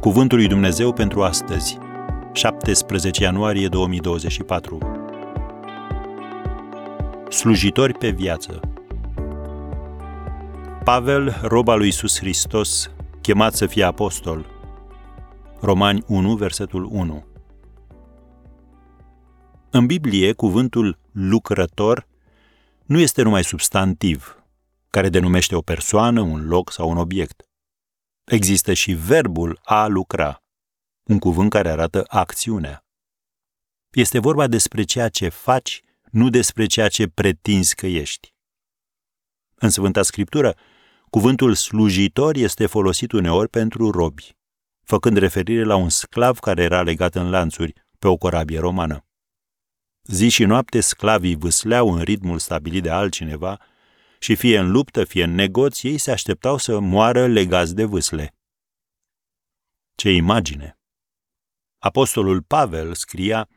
Cuvântul lui Dumnezeu pentru astăzi, 17 ianuarie 2024. Slujitori pe viață. Pavel, roba lui Iisus Hristos, chemat să fie apostol. Romani 1, versetul 1. În Biblie, cuvântul lucrător nu este numai substantiv, care denumește o persoană, un loc sau un obiect. Există și verbul a lucra, un cuvânt care arată acțiunea. Este vorba despre ceea ce faci, nu despre ceea ce pretinzi că ești. În Sfânta Scriptură, cuvântul slujitor este folosit uneori pentru robi, făcând referire la un sclav care era legat în lanțuri pe o corabie romană. Zi și noapte sclavii vâsleau în ritmul stabilit de altcineva și fie în luptă, fie în negoți, ei se așteptau să moară legați de vâsle. Ce imagine! Apostolul Pavel scria,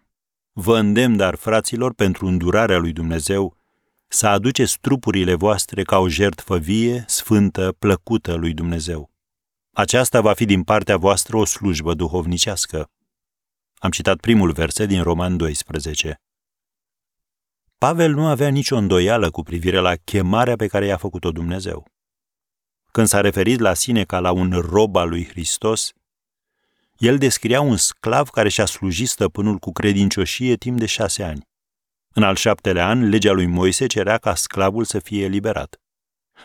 Vă îndemn, dar, fraților, pentru îndurarea lui Dumnezeu, să aduceți trupurile voastre ca o jertfă vie, sfântă, plăcută lui Dumnezeu. Aceasta va fi din partea voastră o slujbă duhovnicească. Am citat primul verset din Roman 12. Pavel nu avea nicio îndoială cu privire la chemarea pe care i-a făcut-o Dumnezeu. Când s-a referit la sine ca la un rob al lui Hristos, el descria un sclav care și-a slujit stăpânul cu credincioșie timp de șase ani. În al șaptelea an, legea lui Moise cerea ca sclavul să fie eliberat.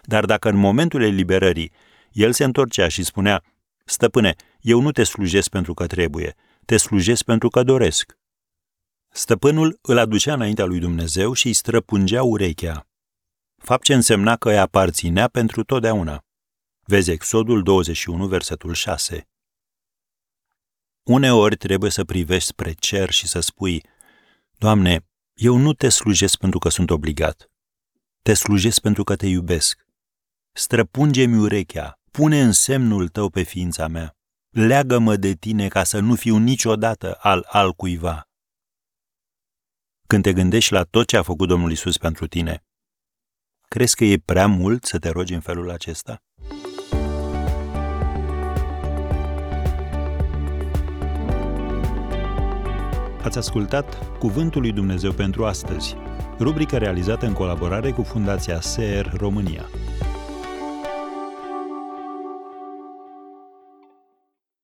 Dar dacă în momentul eliberării el se întorcea și spunea, Stăpâne, eu nu te slujesc pentru că trebuie, te slujesc pentru că doresc. Stăpânul îl aducea înaintea lui Dumnezeu și îi străpungea urechea. Fapt ce însemna că îi aparținea pentru totdeauna. Vezi Exodul 21, versetul 6. Uneori trebuie să privești spre cer și să spui, Doamne, eu nu te slujesc pentru că sunt obligat. Te slujesc pentru că te iubesc. Străpunge-mi urechea, pune în semnul tău pe ființa mea. Leagă-mă de tine ca să nu fiu niciodată al altcuiva. Când te gândești la tot ce a făcut Domnul Isus pentru tine, crezi că e prea mult să te rogi în felul acesta? Ați ascultat Cuvântul lui Dumnezeu pentru astăzi, rubrica realizată în colaborare cu Fundația SER România.